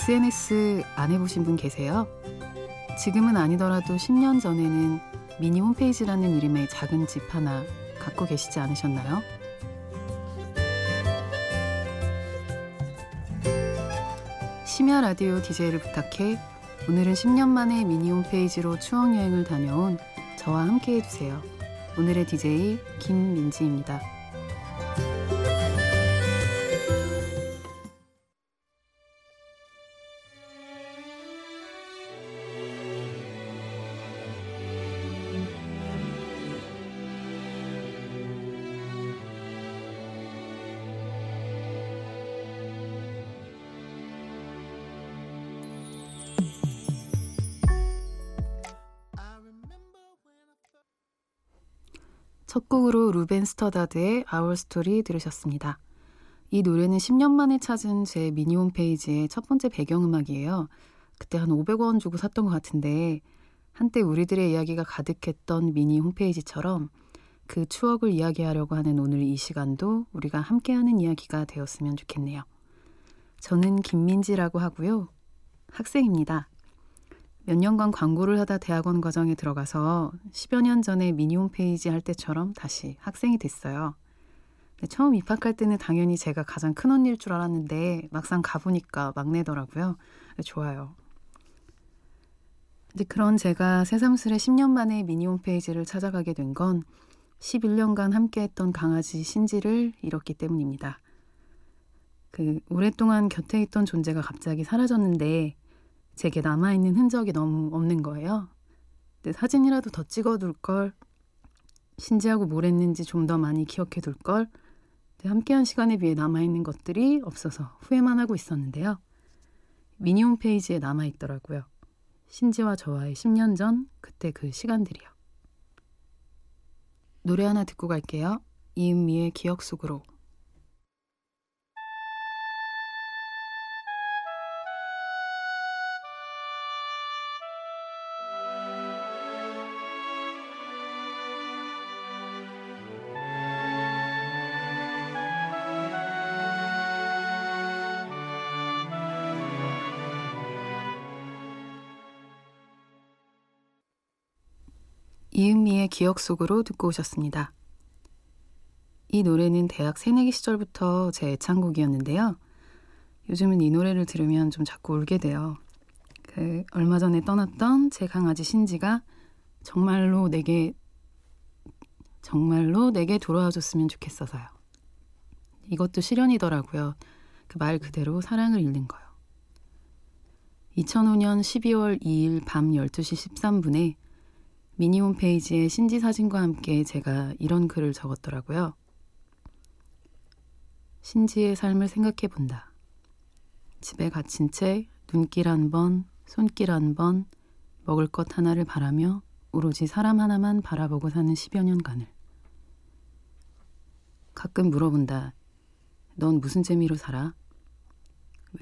SNS 안 해보신 분 계세요? 지금은 아니더라도 10년 전에는 미니 홈페이지라는 이름의 작은 집 하나 갖고 계시지 않으셨나요? 심야 라디오 DJ를 부탁해 오늘은 10년 만에 미니 홈페이지로 추억 여행을 다녀온 저와 함께 해주세요. 오늘의 DJ 김민지입니다. 첫 곡으로 루벤 스터다드의 Our Story 들으셨습니다. 이 노래는 10년 만에 찾은 제 미니 홈페이지의 첫 번째 배경음악이에요. 그때 한 500원 주고 샀던 것 같은데 한때 우리들의 이야기가 가득했던 미니 홈페이지처럼 그 추억을 이야기하려고 하는 오늘 이 시간도 우리가 함께하는 이야기가 되었으면 좋겠네요. 저는 김민지라고 하고요. 학생입니다. 몇 년간 광고를 하다 대학원 과정에 들어가서 10여 년 전에 미니 홈페이지 할 때처럼 다시 학생이 됐어요. 처음 입학할 때는 당연히 제가 가장 큰 언니일 줄 알았는데 막상 가보니까 막내더라고요. 좋아요. 이제 그런 제가 새삼스레 10년 만에 미니 홈페이지를 찾아가게 된 건 11년간 함께했던 강아지 신지를 잃었기 때문입니다. 그 오랫동안 곁에 있던 존재가 갑자기 사라졌는데 제게 남아있는 흔적이 너무 없는 거예요. 근데 사진이라도 더 찍어둘 걸, 신지하고 뭘 했는지 좀 더 많이 기억해 둘 걸, 함께한 시간에 비해 남아있는 것들이 없어서 후회만 하고 있었는데요. 미니 홈페이지에 남아있더라고요. 신지와 저와의 10년 전 그때 그 시간들이요. 노래 하나 듣고 갈게요. 이은미의 기억 속으로. 이은미의 기억 속으로 듣고 오셨습니다. 이 노래는 대학 새내기 시절부터 제 애창곡이었는데요. 요즘은 이 노래를 들으면 좀 자꾸 울게 돼요. 그 얼마 전에 떠났던 제 강아지 신지가 정말로 내게 정말로 내게 돌아와 줬으면 좋겠어서요. 이것도 실현이더라고요. 그 말 그대로 사랑을 잃는 거요. 2005년 12월 2일 밤 12시 13분에 미니 홈페이지에 신지 사진과 함께 제가 이런 글을 적었더라고요. 신지의 삶을 생각해 본다. 집에 갇힌 채 눈길 한 번, 손길 한 번, 먹을 것 하나를 바라며 오로지 사람 하나만 바라보고 사는 10여 년간을. 가끔 물어본다. 넌 무슨 재미로 살아?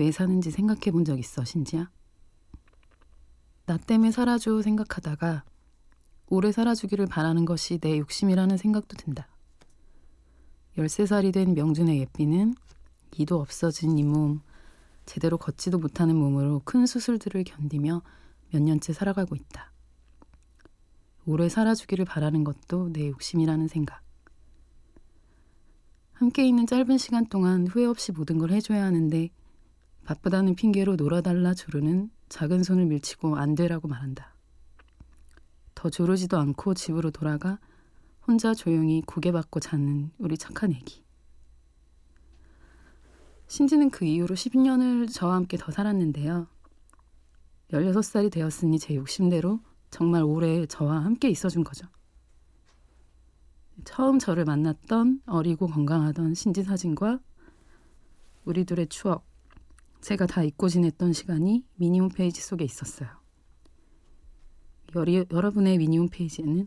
왜 사는지 생각해 본 적 있어, 신지야? 나 때문에 살아줘 생각하다가 오래 살아주기를 바라는 것이 내 욕심이라는 생각도 든다. 13살이 된 명준의 예삐는 이도 없어진 이 몸, 제대로 걷지도 못하는 몸으로 큰 수술들을 견디며 몇 년째 살아가고 있다. 오래 살아주기를 바라는 것도 내 욕심이라는 생각. 함께 있는 짧은 시간 동안 후회 없이 모든 걸 해줘야 하는데 바쁘다는 핑계로 놀아달라 조르는 작은 손을 밀치고 안 되라고 말한다. 더 조르지도 않고 집으로 돌아가 혼자 조용히 고개받고 자는 우리 착한 애기. 신지는 그 이후로 10년을 저와 함께 더 살았는데요. 16살이 되었으니 제 욕심대로 정말 오래 저와 함께 있어준 거죠. 처음 저를 만났던 어리고 건강하던 신지 사진과 우리 둘의 추억, 제가 다 잊고 지냈던 시간이 미니 홈페이지 속에 있었어요. 여리, 여러분의 미니 홈페이지에는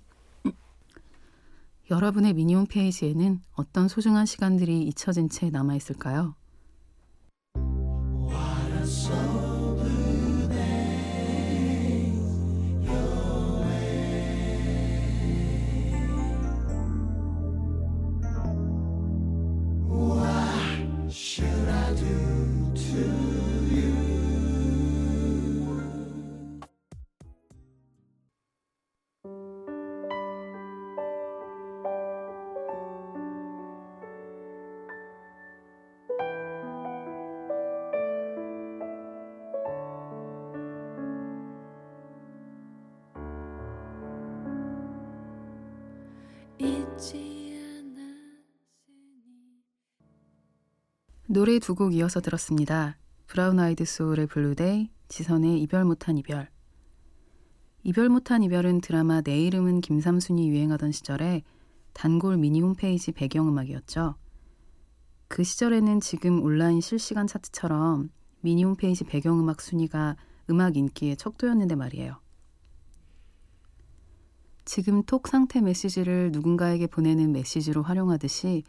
여러분의 미니 홈페이지에는 어떤 소중한 시간들이 잊혀진 채 남아 있을까요? 노래 두 곡 이어서 들었습니다. Brown Eyed Soul의 Blue Day, 지선의 이별 못한 이별. 이별 못한 이별은 드라마 내 이름은 김삼순이 유행하던 시절에 단골 미니 홈페이지 배경음악이었죠. 그 시절에는 지금 온라인 실시간 차트처럼 미니 홈페이지 배경음악 순위가 음악 인기의 척도였는데 말이에요. 지금 톡 상태 메시지를 누군가에게 보내는 메시지로 활용하듯이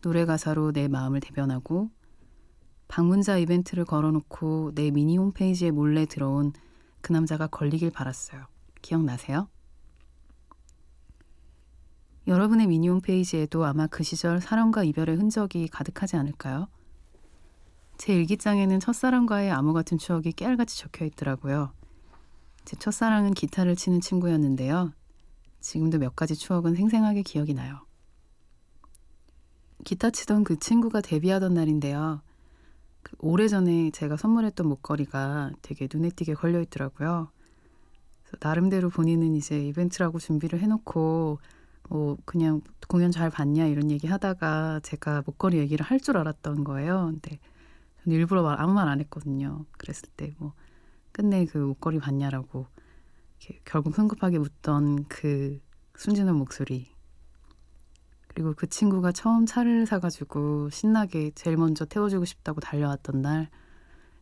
노래 가사로 내 마음을 대변하고 방문자 이벤트를 걸어놓고 내 미니 홈페이지에 몰래 들어온 그 남자가 걸리길 바랐어요. 기억나세요? 여러분의 미니 홈페이지에도 아마 그 시절 사랑과 이별의 흔적이 가득하지 않을까요? 제 일기장에는 첫사랑과의 암호 같은 추억이 깨알같이 적혀 있더라고요. 제 첫사랑은 기타를 치는 친구였는데요. 지금도 몇 가지 추억은 생생하게 기억이 나요. 기타 치던 그 친구가 데뷔하던 날인데요. 그 오래전에 제가 선물했던 목걸이가 되게 눈에 띄게 걸려 있더라고요. 나름대로 본인은 이제 이벤트라고 준비를 해놓고 뭐 그냥 공연 잘 봤냐 이런 얘기 하다가 제가 목걸이 얘기를 할 줄 알았던 거예요. 근데 저는 일부러 말, 아무 말 안 했거든요. 그랬을 때 뭐 끝내 그 목걸이 봤냐라고 결국 성급하게 묻던 그 순진한 목소리 그리고 그 친구가 처음 차를 사가지고 신나게 제일 먼저 태워주고 싶다고 달려왔던 날,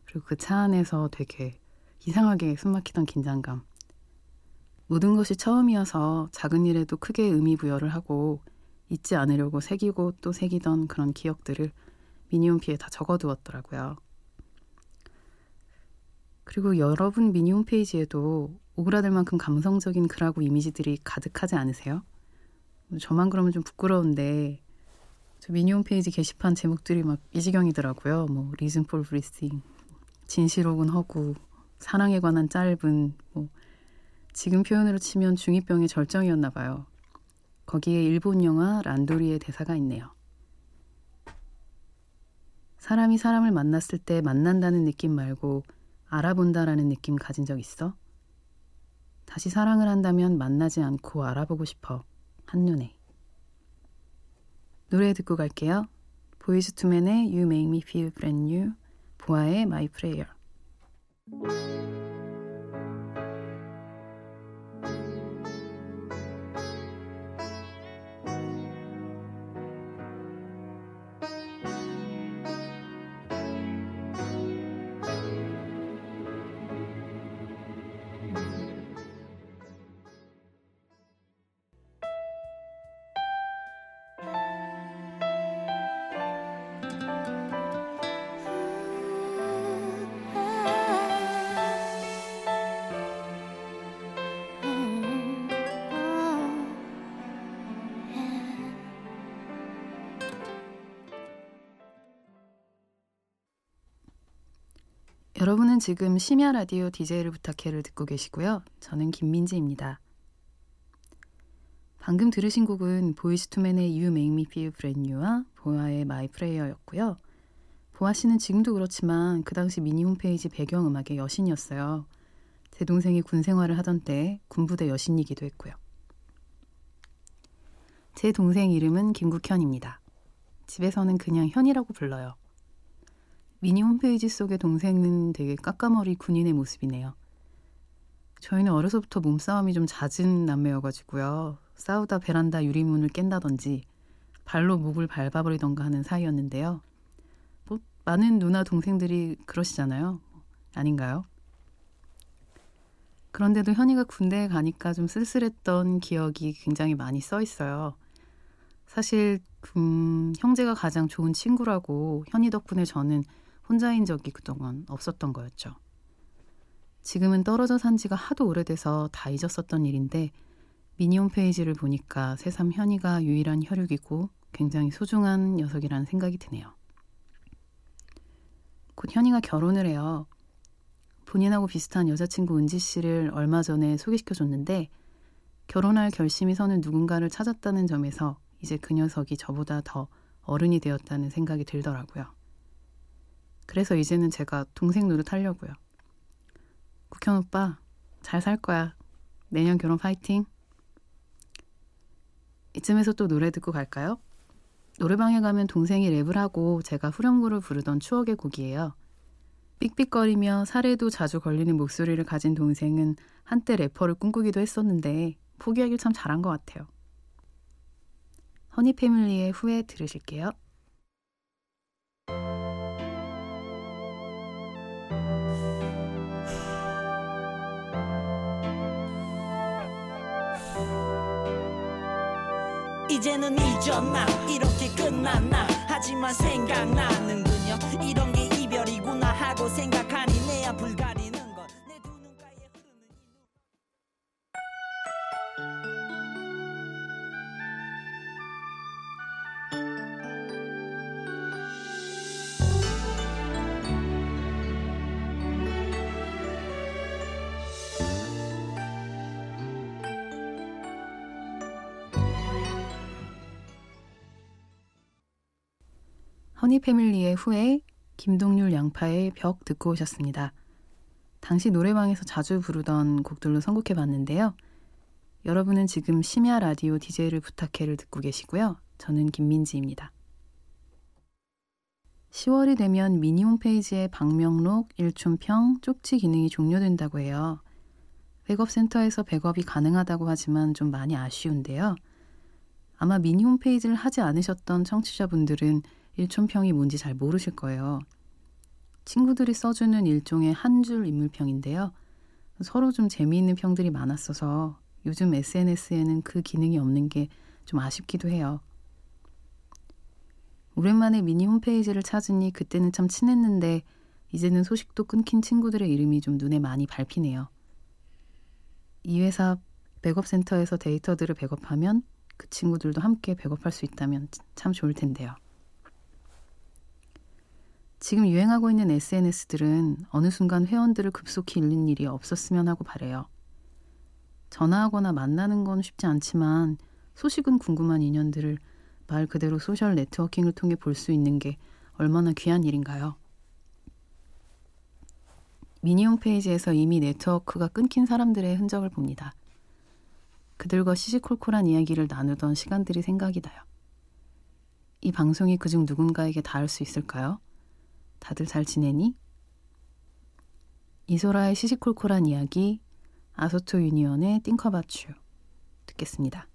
그리고 그 차 안에서 되게 이상하게 숨막히던 긴장감. 모든 것이 처음이어서 작은 일에도 크게 의미 부여를 하고 잊지 않으려고 새기고 또 새기던 그런 기억들을 미니홈피에 다 적어두었더라고요. 그리고 여러분 미니 홈 페이지에도 오그라들 만큼 감성적인 글하고 이미지들이 가득하지 않으세요? 저만 그러면 좀 부끄러운데 저 미니 홈 페이지 게시판 제목들이 막 이 지경이더라고요. 뭐 reason for breathing, 진실 혹은 허구, 사랑에 관한 짧은 뭐 지금 표현으로 치면 중2병의 절정이었나 봐요. 거기에 일본 영화 란도리의 대사가 있네요. 사람이 사람을 만났을 때 만난다는 느낌 말고 알아본다라는 느낌 가진 적 있어? 다시 사랑을 한다면 만나지 않고 알아보고 싶어. 한눈에. 노래 듣고 갈게요. 보이즈 투맨의 You Make Me Feel Brand New, 보아의 My Prayer. 여러분은 지금 심야 라디오 DJ를 부탁해를 듣고 계시고요. 저는 김민지입니다. 방금 들으신 곡은 보이스투맨의 You Make Me Feel Brand New와 보아의 My Prayer였고요. 보아 씨는 지금도 그렇지만 그 당시 미니 홈페이지 배경음악의 여신이었어요. 제 동생이 군 생활을 하던 때 군부대 여신이기도 했고요. 제 동생 이름은 김국현입니다. 집에서는 그냥 현이라고 불러요. 미니 홈페이지 속의 동생은 되게 까까머리 군인의 모습이네요. 저희는 어려서부터 몸싸움이 좀 잦은 남매여가지고요. 싸우다 베란다 유리문을 깬다든지 발로 목을 밟아버리던가 하는 사이였는데요. 뭐 많은 누나 동생들이 그러시잖아요. 아닌가요? 그런데도 현이가 군대에 가니까 좀 쓸쓸했던 기억이 굉장히 많이 써 있어요. 사실 음, 형제가 가장 좋은 친구라고 현이 덕분에 저는 혼자인 적이 그동안 없었던 거였죠. 지금은 떨어져 산 지가 하도 오래돼서 다 잊었었던 일인데 미니 홈페이지를 보니까 새삼 현이가 유일한 혈육이고 굉장히 소중한 녀석이라는 생각이 드네요. 곧 현이가 결혼을 해요. 본인하고 비슷한 여자친구 은지 씨를 얼마 전에 소개시켜 줬는데 결혼할 결심이 서는 누군가를 찾았다는 점에서 이제 그 녀석이 저보다 더 어른이 되었다는 생각이 들더라고요. 그래서 이제는 제가 동생 노릇 하려고요. 국현 오빠, 잘 살 거야. 내년 결혼 파이팅. 이쯤에서 또 노래 듣고 갈까요? 노래방에 가면 동생이 랩을 하고 제가 후렴구를 부르던 추억의 곡이에요. 삑삑거리며 살에도 자주 걸리는 목소리를 가진 동생은 한때 래퍼를 꿈꾸기도 했었는데 포기하길 참 잘한 것 같아요. 허니 패밀리의 후에 들으실게요. 이제는 잊었나? 이렇게 끝났나? 하지만 생각나 허니 패밀리의 후에 김동률 양파의 벽 듣고 오셨습니다. 당시 노래방에서 자주 부르던 곡들로 선곡해 봤는데요. 여러분은 지금 심야 라디오 DJ를 부탁해를 듣고 계시고요. 저는 김민지입니다. 10월이 되면 미니 홈페이지의 방명록, 일촌평, 쪽지 기능이 종료된다고 해요. 백업센터에서 백업이 가능하다고 하지만 좀 많이 아쉬운데요. 아마 미니 홈페이지를 하지 않으셨던 청취자분들은 일촌평이 뭔지 잘 모르실 거예요. 친구들이 써주는 일종의 한 줄 인물평인데요. 서로 좀 재미있는 평들이 많았어서 요즘 SNS에는 그 기능이 없는 게 좀 아쉽기도 해요. 오랜만에 미니 홈페이지를 찾으니 그때는 참 친했는데 이제는 소식도 끊긴 친구들의 이름이 좀 눈에 많이 밟히네요. 이 회사 백업센터에서 데이터들을 백업하면 그 친구들도 함께 백업할 수 있다면 참 좋을 텐데요. 지금 유행하고 있는 SNS들은 어느 순간 회원들을 급속히 잃는 일이 없었으면 하고 바래요. 전화하거나 만나는 건 쉽지 않지만 소식은 궁금한 인연들을 말 그대로 소셜 네트워킹을 통해 볼 수 있는 게 얼마나 귀한 일인가요? 미니 홈페이지에서 이미 네트워크가 끊긴 사람들의 흔적을 봅니다. 그들과 시시콜콜한 이야기를 나누던 시간들이 생각이 나요. 이 방송이 그중 누군가에게 닿을 수 있을까요? 다들 잘 지내니? 이소라의 시시콜콜한 이야기, 아소토 유니언의 띵커바츄 듣겠습니다.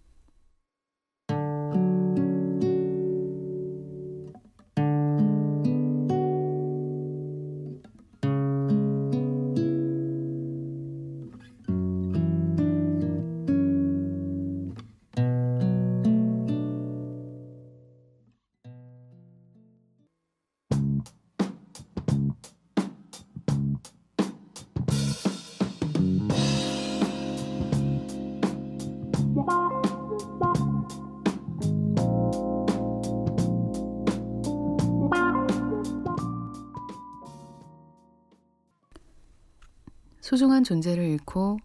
소중한 존재를 잃고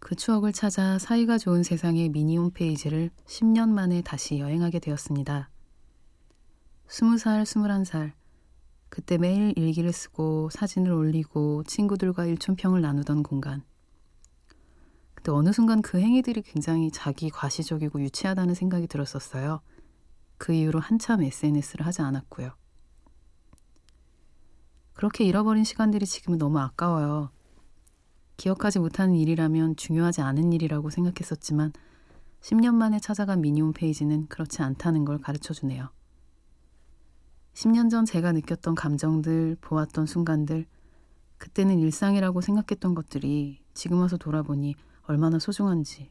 그 추억을 찾아 사이가 좋은 세상의 미니 홈페이지를 10년 만에 다시 여행하게 되었습니다. 20살, 21살. 그때 매일 일기를 쓰고 사진을 올리고 친구들과 일촌평을 나누던 공간. 그때 어느 순간 그 행위들이 굉장히 자기 과시적이고 유치하다는 생각이 들었었어요. 그 이후로 한참 SNS를 하지 않았고요. 그렇게 잃어버린 시간들이 지금은 너무 아까워요. 기억하지 못하는 일이라면 중요하지 않은 일이라고 생각했었지만 10년 만에 찾아간 미니 홈 페이지는 그렇지 않다는 걸 가르쳐 주네요. 10년 전 제가 느꼈던 감정들, 보았던 순간들, 그때는 일상이라고 생각했던 것들이 지금 와서 돌아보니 얼마나 소중한지.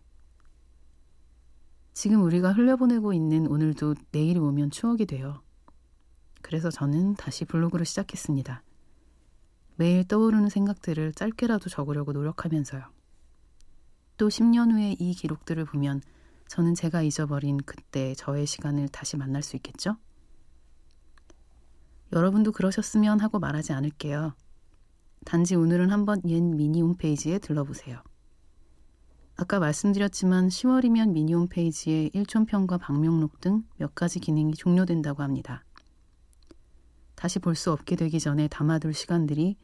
지금 우리가 흘려보내고 있는 오늘도 내일이 오면 추억이 돼요. 그래서 저는 다시 블로그를 시작했습니다. 매일 떠오르는 생각들을 짧게라도 적으려고 노력하면서요. 또 10년 후에 이 기록들을 보면 저는 제가 잊어버린 그때 저의 시간을 다시 만날 수 있겠죠? 여러분도 그러셨으면 하고 말하지 않을게요. 단지 오늘은 한번 옛 미니 홈페이지에 들러보세요. 아까 말씀드렸지만 10월이면 미니 홈페이지에 일촌평과 방명록 등 몇 가지 기능이 종료된다고 합니다. 다시 볼 수 없게 되기 전에 담아둘 시간들이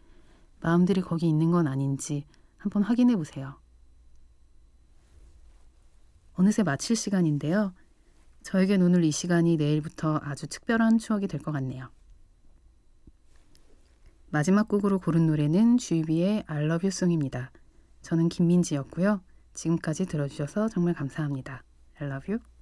마음들이 거기 있는 건 아닌지 한번 확인해 보세요. 어느새 마칠 시간인데요. 저에겐 오늘 이 시간이 내일부터 아주 특별한 추억이 될 것 같네요. 마지막 곡으로 고른 노래는 주이비의 Song입니다. 저는 김민지였고요. 지금까지 들어주셔서 정말 감사합니다. I love you.